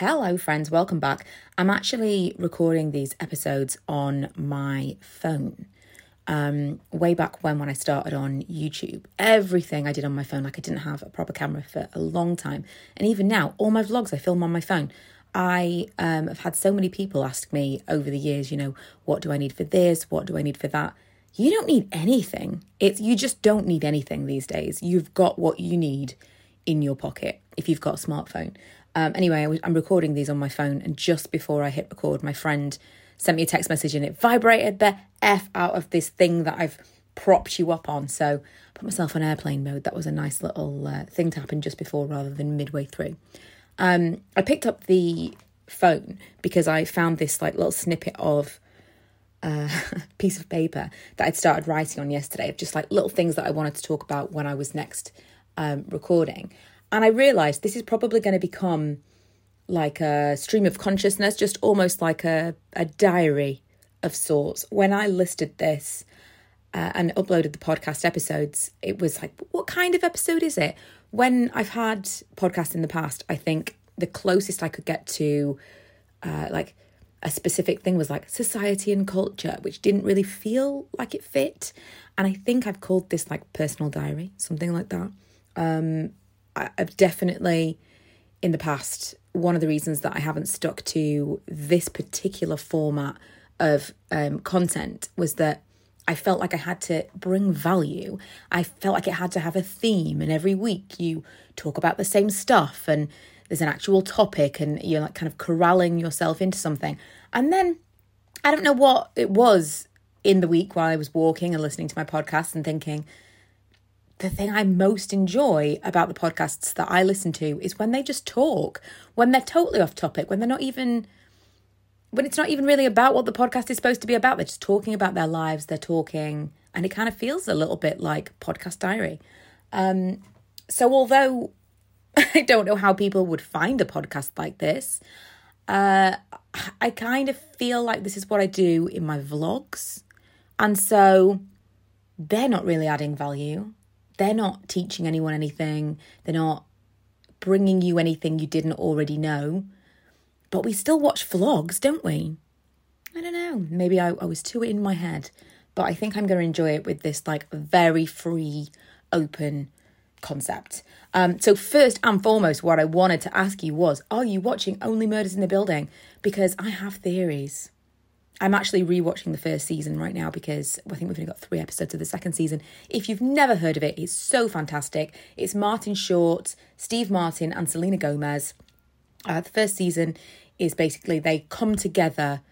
Hello, friends, welcome back. I'm actually recording these episodes on my phone. Um, way back when, when I started on YouTube, everything I did on my phone, like I didn't have a proper camera for a long time. And even now, all my vlogs I film on my phone. I um, have had so many people ask me over the years, you know, what do I need for this? What do I need for that? You don't need anything. It's you just don't need anything these days. You've got what you need in your pocket if you've got a smartphone. Um, anyway, I am recording these on my phone, and just before I hit record, my friend sent me a text message and it vibrated the F out of this thing that I've propped you up on. So I put myself on airplane mode. That was a nice little uh, thing to happen just before rather than midway through. Um, I picked up the phone because I found this like little snippet of a uh, piece of paper that I'd started writing on yesterday of just like little things that I wanted to talk about when I was next um, recording. And I realized this is probably going to become like a stream of consciousness, just almost like a, a diary of sorts. When I listed this uh, and uploaded the podcast episodes, it was like, what kind of episode is it? When I've had podcasts in the past, I think the closest I could get to uh, like a specific thing was like society and culture, which didn't really feel like it fit. And I think I've called this like personal diary, something like that. Um, I've definitely in the past one of the reasons that I haven't stuck to this particular format of um, content was that I felt like I had to bring value. I felt like it had to have a theme, and every week you talk about the same stuff, and there's an actual topic, and you're like kind of corralling yourself into something. And then I don't know what it was in the week while I was walking and listening to my podcast and thinking, the thing I most enjoy about the podcasts that I listen to is when they just talk, when they're totally off topic, when they're not even when it's not even really about what the podcast is supposed to be about. They're just talking about their lives, they're talking, and it kind of feels a little bit like podcast diary. Um, so although I don't know how people would find a podcast like this, uh, I kind of feel like this is what I do in my vlogs. And so they're not really adding value they're not teaching anyone anything, they're not bringing you anything you didn't already know. But we still watch vlogs, don't we? I don't know. Maybe I, I was too in my head, but I think I'm going to enjoy it with this like very free, open concept. Um, so, first and foremost, what I wanted to ask you was Are you watching Only Murders in the Building? Because I have theories. I'm actually rewatching the first season right now because I think we've only got three episodes of the second season. If you've never heard of it, it's so fantastic. It's Martin Short, Steve Martin, and Selena Gomez. Uh, the first season is basically they come together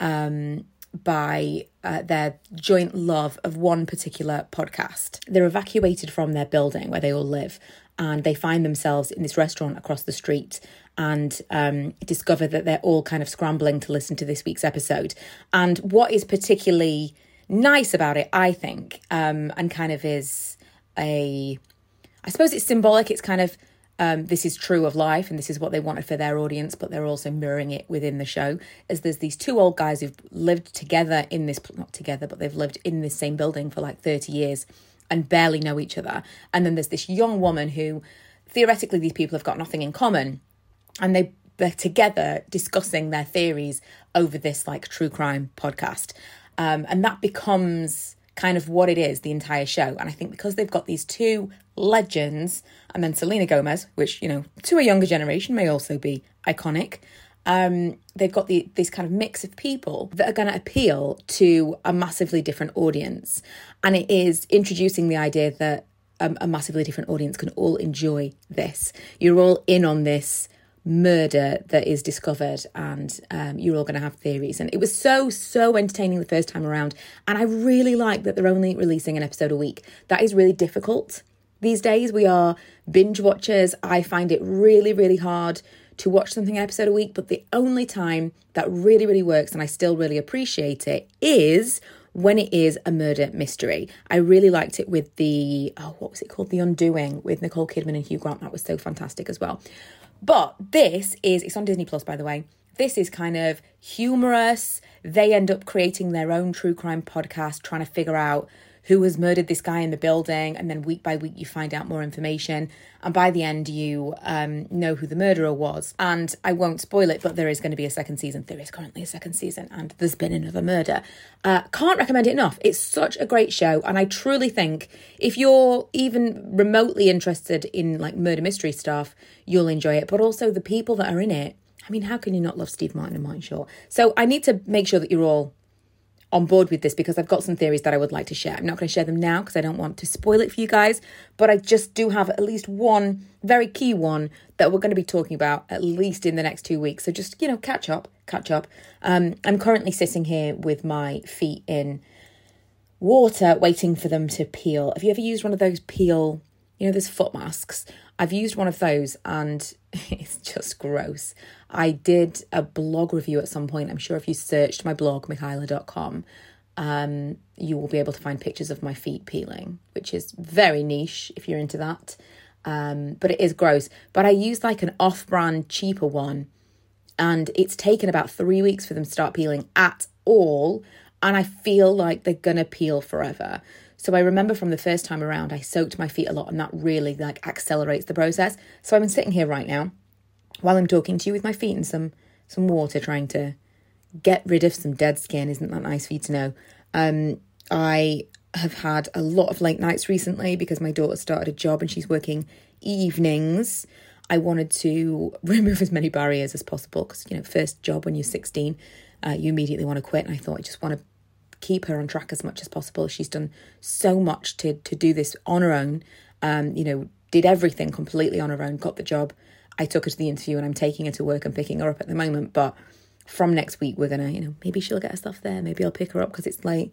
um, by uh, their joint love of one particular podcast. They're evacuated from their building where they all live and they find themselves in this restaurant across the street and um, discover that they're all kind of scrambling to listen to this week's episode. And what is particularly nice about it, I think, um, and kind of is a, I suppose it's symbolic. It's kind of um, this is true of life and this is what they wanted for their audience, but they're also mirroring it within the show. As there's these two old guys who've lived together in this, not together, but they've lived in this same building for like 30 years and barely know each other. And then there's this young woman who theoretically these people have got nothing in common and they they're together discussing their theories over this like true crime podcast. Um, and that becomes kind of what it is the entire show. And I think because they've got these two legends, and then Selena Gomez, which, you know, to a younger generation may also be iconic, um, they've got the this kind of mix of people that are going to appeal to a massively different audience, and it is introducing the idea that um, a massively different audience can all enjoy this. You're all in on this murder that is discovered and um, you're all going to have theories and it was so so entertaining the first time around and i really like that they're only releasing an episode a week that is really difficult these days we are binge watchers i find it really really hard to watch something episode a week, but the only time that really, really works and I still really appreciate it is when it is a murder mystery. I really liked it with the, oh, what was it called? The Undoing with Nicole Kidman and Hugh Grant. That was so fantastic as well. But this is, it's on Disney Plus, by the way. This is kind of humorous. They end up creating their own true crime podcast, trying to figure out who has murdered this guy in the building, and then week by week you find out more information, and by the end you um, know who the murderer was. And I won't spoil it, but there is going to be a second season. There is currently a second season, and there's been another murder. Uh, can't recommend it enough. It's such a great show, and I truly think if you're even remotely interested in like murder mystery stuff, you'll enjoy it. But also the people that are in it. I mean, how can you not love Steve Martin and Martin Short? So I need to make sure that you're all on board with this because I've got some theories that I would like to share. I'm not going to share them now because I don't want to spoil it for you guys, but I just do have at least one very key one that we're going to be talking about at least in the next two weeks. So just, you know, catch up, catch up. Um, I'm currently sitting here with my feet in water waiting for them to peel. Have you ever used one of those peel, you know, those foot masks? I've used one of those and it's just gross. I did a blog review at some point. I'm sure if you searched my blog, mikhila.com, um, you will be able to find pictures of my feet peeling, which is very niche if you're into that. Um, but it is gross. But I used like an off brand, cheaper one, and it's taken about three weeks for them to start peeling at all. And I feel like they're gonna peel forever. So I remember from the first time around, I soaked my feet a lot, and that really like accelerates the process. So I'm sitting here right now while I'm talking to you with my feet in some some water, trying to get rid of some dead skin. Isn't that nice for you to know? Um, I have had a lot of late nights recently because my daughter started a job and she's working evenings. I wanted to remove as many barriers as possible because you know, first job when you're 16, uh, you immediately want to quit. And I thought I just want to keep her on track as much as possible. She's done so much to to do this on her own. Um, you know, did everything completely on her own, got the job. I took her to the interview and I'm taking her to work and picking her up at the moment. But from next week, we're gonna, you know, maybe she'll get her stuff there. Maybe I'll pick her up because it's late.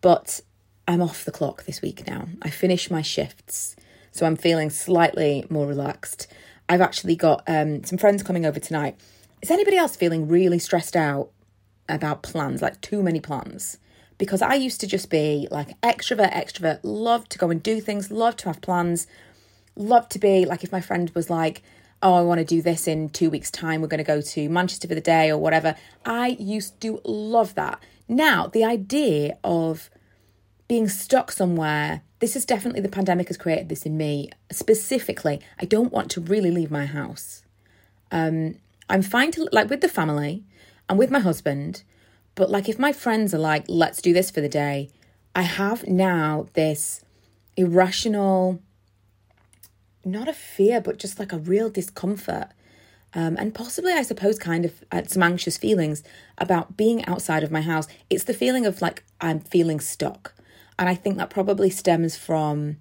But I'm off the clock this week now. I finish my shifts, so I'm feeling slightly more relaxed. I've actually got um, some friends coming over tonight. Is anybody else feeling really stressed out about plans, like too many plans? Because I used to just be like extrovert, extrovert, love to go and do things, love to have plans, love to be like if my friend was like, oh, I want to do this in two weeks' time. We're going to go to Manchester for the day or whatever. I used to love that. Now, the idea of being stuck somewhere, this is definitely the pandemic has created this in me. Specifically, I don't want to really leave my house. Um, I'm fine to, like, with the family and with my husband, but like, if my friends are like, let's do this for the day, I have now this irrational not a fear, but just like a real discomfort. Um, and possibly, I suppose, kind of uh, some anxious feelings about being outside of my house. It's the feeling of like I'm feeling stuck. And I think that probably stems from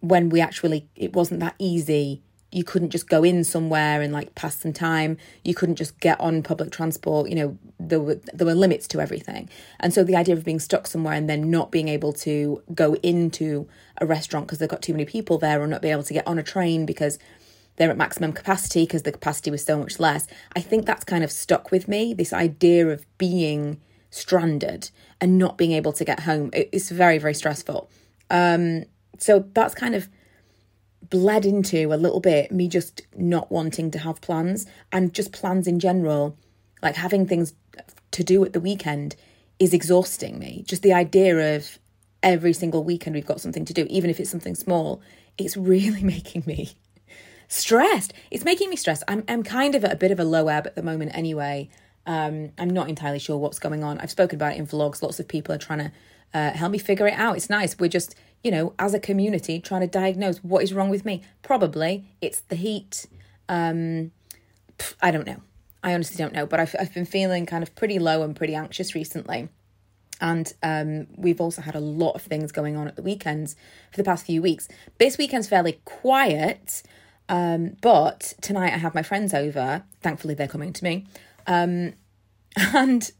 when we actually, it wasn't that easy you couldn't just go in somewhere and like pass some time. You couldn't just get on public transport. You know there were there were limits to everything. And so the idea of being stuck somewhere and then not being able to go into a restaurant because they've got too many people there or not be able to get on a train because they're at maximum capacity because the capacity was so much less. I think that's kind of stuck with me this idea of being stranded and not being able to get home. It's very very stressful. Um so that's kind of bled into a little bit me just not wanting to have plans and just plans in general, like having things to do at the weekend is exhausting me. Just the idea of every single weekend we've got something to do, even if it's something small, it's really making me stressed. It's making me stressed. I'm I'm kind of at a bit of a low ebb at the moment anyway. Um, I'm not entirely sure what's going on. I've spoken about it in vlogs. Lots of people are trying to uh, help me figure it out. It's nice. We're just you know, as a community trying to diagnose what is wrong with me. Probably it's the heat. Um, I don't know. I honestly don't know, but I've, I've been feeling kind of pretty low and pretty anxious recently. And um, we've also had a lot of things going on at the weekends for the past few weeks. This weekend's fairly quiet, um, but tonight I have my friends over. Thankfully, they're coming to me. Um, and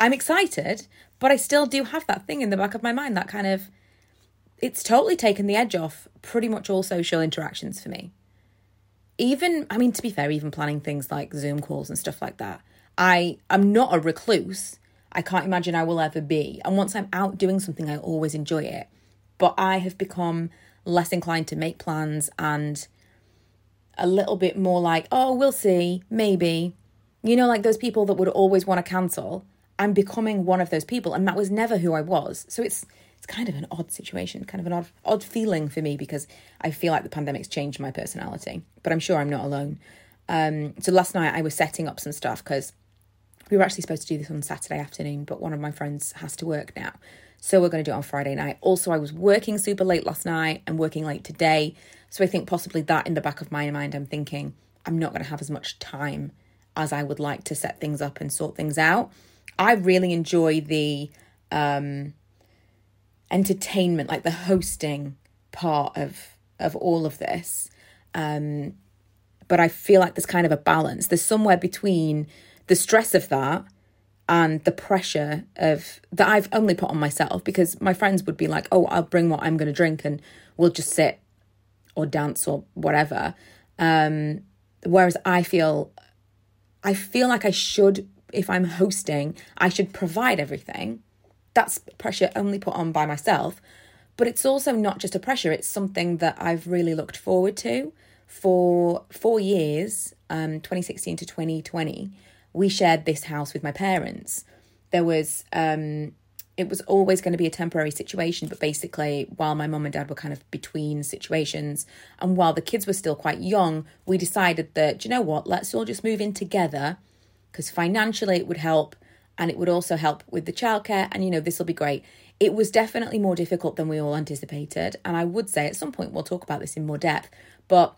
I'm excited, but I still do have that thing in the back of my mind that kind of it's totally taken the edge off pretty much all social interactions for me. Even, I mean, to be fair, even planning things like Zoom calls and stuff like that. I am not a recluse. I can't imagine I will ever be. And once I'm out doing something, I always enjoy it. But I have become less inclined to make plans and a little bit more like, oh, we'll see, maybe. You know, like those people that would always want to cancel. I'm becoming one of those people, and that was never who I was. So it's it's kind of an odd situation, kind of an odd odd feeling for me because I feel like the pandemic's changed my personality. But I'm sure I'm not alone. Um, so last night I was setting up some stuff because we were actually supposed to do this on Saturday afternoon, but one of my friends has to work now. So we're going to do it on Friday night. Also, I was working super late last night and working late today. So I think possibly that in the back of my mind, I'm thinking I'm not going to have as much time as I would like to set things up and sort things out. I really enjoy the um, entertainment, like the hosting part of of all of this. Um, but I feel like there's kind of a balance. There's somewhere between the stress of that and the pressure of that I've only put on myself because my friends would be like, "Oh, I'll bring what I'm going to drink and we'll just sit or dance or whatever." Um, whereas I feel, I feel like I should, if I'm hosting, I should provide everything. That's pressure only put on by myself, but it's also not just a pressure. It's something that I've really looked forward to for four years, um, 2016 to 2020 we shared this house with my parents. There was um it was always going to be a temporary situation, but basically, while my mum and dad were kind of between situations, and while the kids were still quite young, we decided that, you know what, let's all just move in together because financially it would help and it would also help with the childcare, and you know, this will be great. It was definitely more difficult than we all anticipated, and I would say at some point we'll talk about this in more depth, but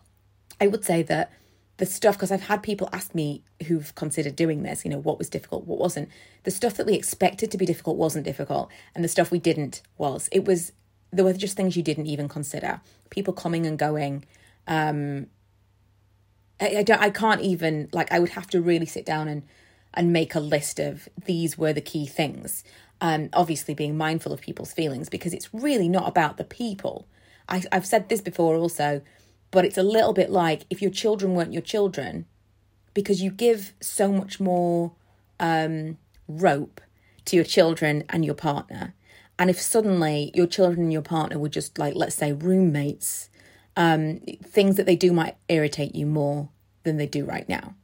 I would say that the stuff because I've had people ask me who've considered doing this, you know, what was difficult, what wasn't. The stuff that we expected to be difficult wasn't difficult, and the stuff we didn't was. It was there were just things you didn't even consider. People coming and going. Um, I, I don't. I can't even like. I would have to really sit down and and make a list of these were the key things. Um, obviously being mindful of people's feelings because it's really not about the people. I, I've said this before also but it's a little bit like if your children weren't your children, because you give so much more um, rope to your children and your partner. And if suddenly your children and your partner were just like, let's say, roommates, um, things that they do might irritate you more than they do right now.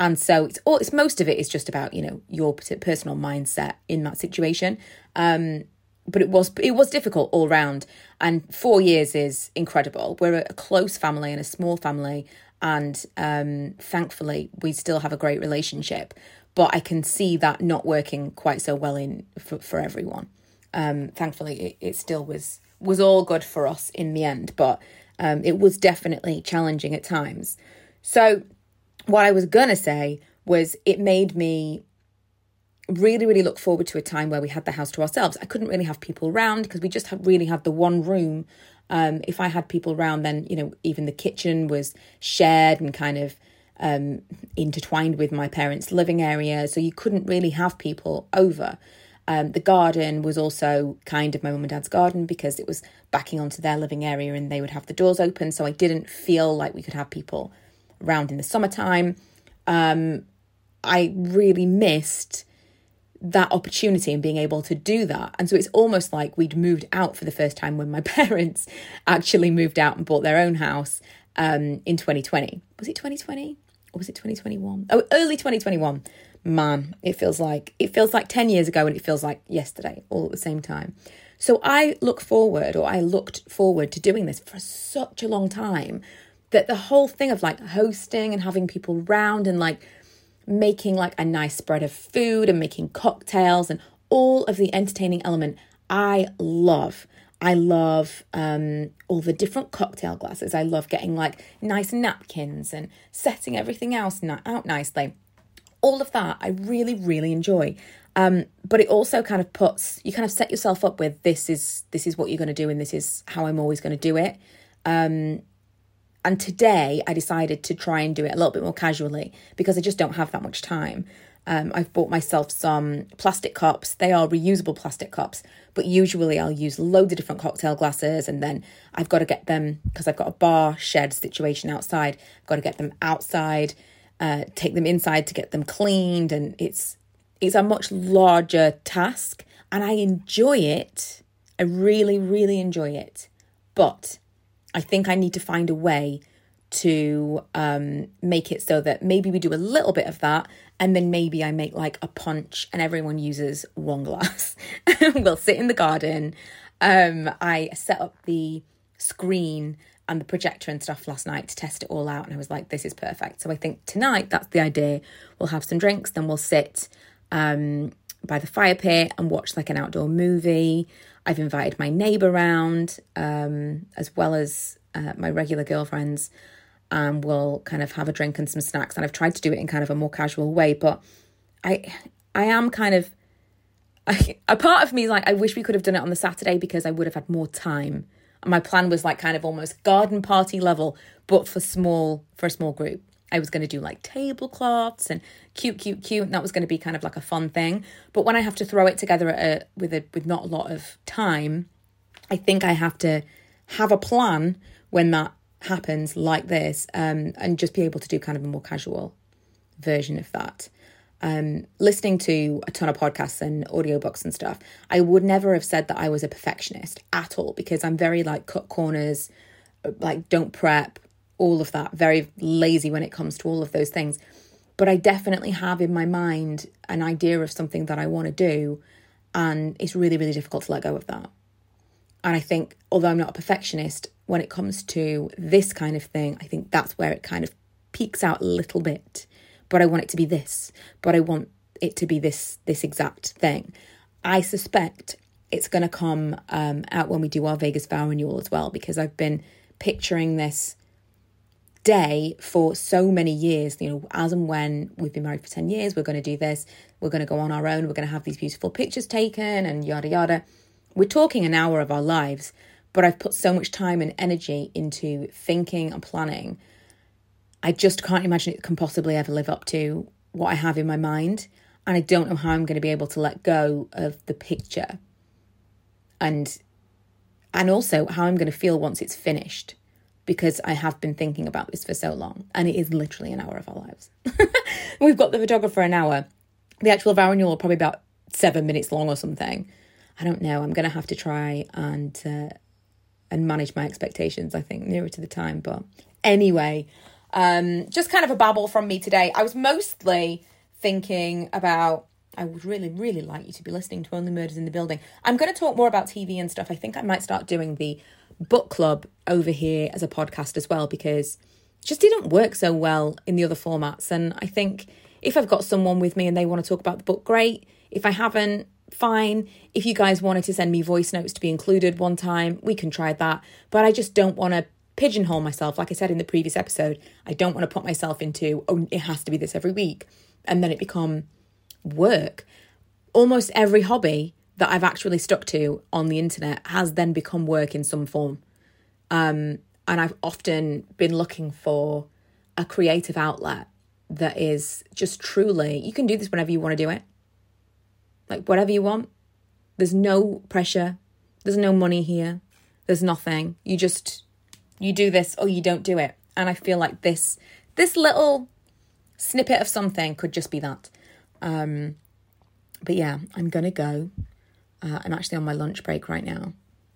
And so it's all it's most of it is just about you know your personal mindset in that situation. Um, but it was it was difficult all round. And four years is incredible. We're a close family and a small family. And um, thankfully we still have a great relationship. But i can see that not working quite so well in for, for everyone. Um, thankfully it, it still was was all good for us in the end. But um, it was definitely challenging at times. So what i was gonna say was it made me really, really look forward to a time where we had the house to ourselves. I couldn't really have people around because we just had, really had the one room. Um, if I had people around, then, you know, even the kitchen was shared and kind of um, intertwined with my parents' living area. So you couldn't really have people over. Um, the garden was also kind of my mum and dad's garden because it was backing onto their living area and they would have the doors open. So I didn't feel like we could have people around in the summertime. Um, I really missed that opportunity and being able to do that. And so it's almost like we'd moved out for the first time when my parents actually moved out and bought their own house um, in 2020. Was it 2020 or was it 2021? Oh, early 2021. Man, it feels like it feels like 10 years ago and it feels like yesterday all at the same time. So I look forward or I looked forward to doing this for such a long time that the whole thing of like hosting and having people round and like making like a nice spread of food and making cocktails and all of the entertaining element I love. I love um, all the different cocktail glasses. I love getting like nice napkins and setting everything else out nicely. All of that I really, really enjoy. Um, but it also kind of puts you kind of set yourself up with this is this is what you're going to do and this is how I'm always going to do it. Um, and today I decided to try and do it a little bit more casually because I just don't have that much time. Um, I've bought myself some plastic cups. They are reusable plastic cups, but usually I'll use loads of different cocktail glasses and then I've got to get them because I've got a bar shed situation outside. I've got to get them outside, uh, take them inside to get them cleaned, and it's it's a much larger task, and I enjoy it. I really, really enjoy it, but I think I need to find a way to um, make it so that maybe we do a little bit of that and then maybe I make like a punch and everyone uses one glass. we'll sit in the garden um, I set up the screen and the projector and stuff last night to test it all out. And I was like, this is perfect. So I think tonight that's the idea. We'll have some drinks, then we'll sit um, by the fire pit and watch like an outdoor movie. I've invited my neighbour round, um, as well as uh, my regular girlfriends, and we'll kind of have a drink and some snacks. And I've tried to do it in kind of a more casual way, but I, I am kind of, I, a part of me is like, I wish we could have done it on the Saturday because I would have had more time. And my plan was like kind of almost garden party level, but for small for a small group. I was going to do like tablecloths and cute, cute, cute, and that was going to be kind of like a fun thing. But when I have to throw it together a, with a with not a lot of time, I think I have to have a plan when that happens like this, um, and just be able to do kind of a more casual version of that. Um, listening to a ton of podcasts and audiobooks and stuff, I would never have said that I was a perfectionist at all because I'm very like cut corners, like don't prep, all of that, very lazy when it comes to all of those things. But I definitely have in my mind an idea of something that I want to do, and it's really, really difficult to let go of that. And I think, although I'm not a perfectionist, when it comes to this kind of thing, I think that's where it kind of peaks out a little bit. But I want it to be this, but I want it to be this this exact thing. I suspect it's going to come um, out when we do our Vegas vow renewal as well, because I've been picturing this day for so many years. You know, as and when we've been married for 10 years, we're going to do this, we're going to go on our own, we're going to have these beautiful pictures taken, and yada yada. We're talking an hour of our lives, but I've put so much time and energy into thinking and planning. I just can't imagine it can possibly ever live up to what I have in my mind. And I don't know how I'm going to be able to let go of the picture. And and also how I'm going to feel once it's finished because I have been thinking about this for so long and it is literally an hour of our lives. We've got the photographer an hour. The actual renewal probably about seven minutes long or something. I don't know. I'm going to have to try and uh, and manage my expectations. I think nearer to the time, but anyway, um, just kind of a babble from me today. I was mostly thinking about. I would really, really like you to be listening to Only Murders in the Building. I'm going to talk more about TV and stuff. I think I might start doing the book club over here as a podcast as well because just didn't work so well in the other formats. And I think if I've got someone with me and they want to talk about the book, great. If I haven't, fine. If you guys wanted to send me voice notes to be included one time, we can try that. But I just don't want to pigeonhole myself. Like I said in the previous episode, I don't want to put myself into, oh, it has to be this every week. And then it become work. Almost every hobby that I've actually stuck to on the internet has then become work in some form. Um, and I've often been looking for a creative outlet that is just truly, you can do this whenever you want to do it. Like, whatever you want. There's no pressure, there's no money here, there's nothing. You just, you do this or you don't do it. And I feel like this, this little snippet of something could just be that. Um, but yeah, I'm gonna go. Uh, I'm actually on my lunch break right now,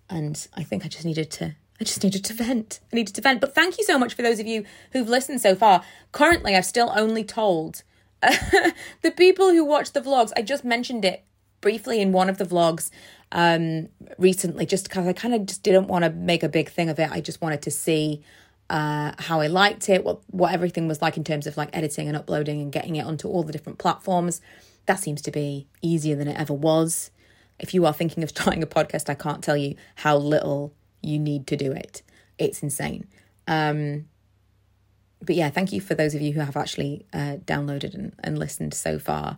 and I think I just needed to. I just needed to vent. I needed to vent. But thank you so much for those of you who've listened so far. Currently, I've still only told uh, the people who watch the vlogs. I just mentioned it briefly in one of the vlogs um, recently, just because I kind of just didn't want to make a big thing of it. I just wanted to see uh, how I liked it, what what everything was like in terms of like editing and uploading and getting it onto all the different platforms. That seems to be easier than it ever was if you are thinking of starting a podcast, I can't tell you how little you need to do it. It's insane. Um, but yeah, thank you for those of you who have actually uh, downloaded and, and listened so far.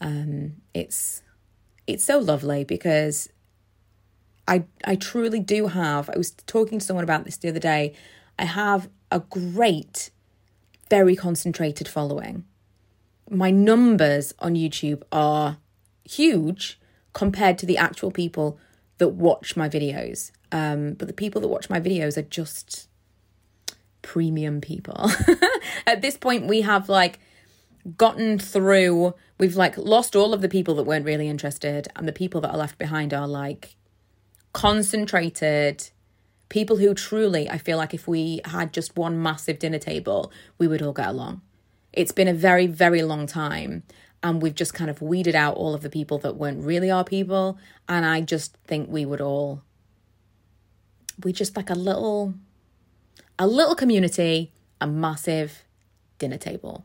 Um, it's it's so lovely because I I truly do have. I was talking to someone about this the other day. I have a great, very concentrated following. My numbers on YouTube are huge, compared to the actual people that watch my videos. Um, but the people that watch my videos are just premium people. At this point, we have like gotten through, we've like lost all of the people that weren't really interested, and the people that are left behind are like concentrated people who truly, I feel like if we had just one massive dinner table, we would all get along. It's been a very, very long time and we've just kind of weeded out all of the people that weren't really our people and i just think we would all we just like a little, a little community, a massive dinner table.